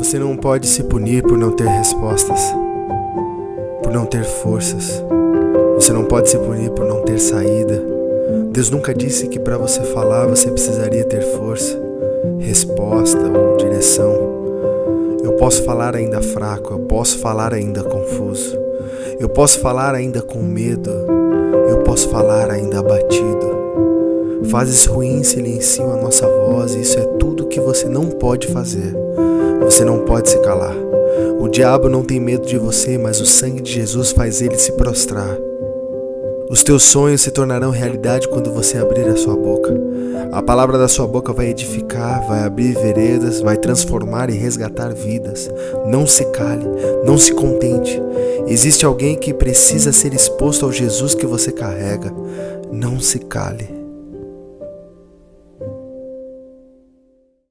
Você não pode se punir por não ter respostas, por não ter forças. Você não pode se punir por não ter saída. Deus nunca disse que para você falar você precisaria ter força, resposta ou direção. Eu posso falar ainda fraco, eu posso falar ainda confuso, eu posso falar ainda com medo, eu posso falar ainda abatido. Fases ruins silenciam a nossa voz e isso é tudo que você não pode fazer. Você não pode se calar. O diabo não tem medo de você, mas o sangue de Jesus faz ele se prostrar. Os teus sonhos se tornarão realidade quando você abrir a sua boca. A palavra da sua boca vai edificar, vai abrir veredas, vai transformar e resgatar vidas. Não se cale, não se contente. Existe alguém que precisa ser exposto ao Jesus que você carrega. Não se cale.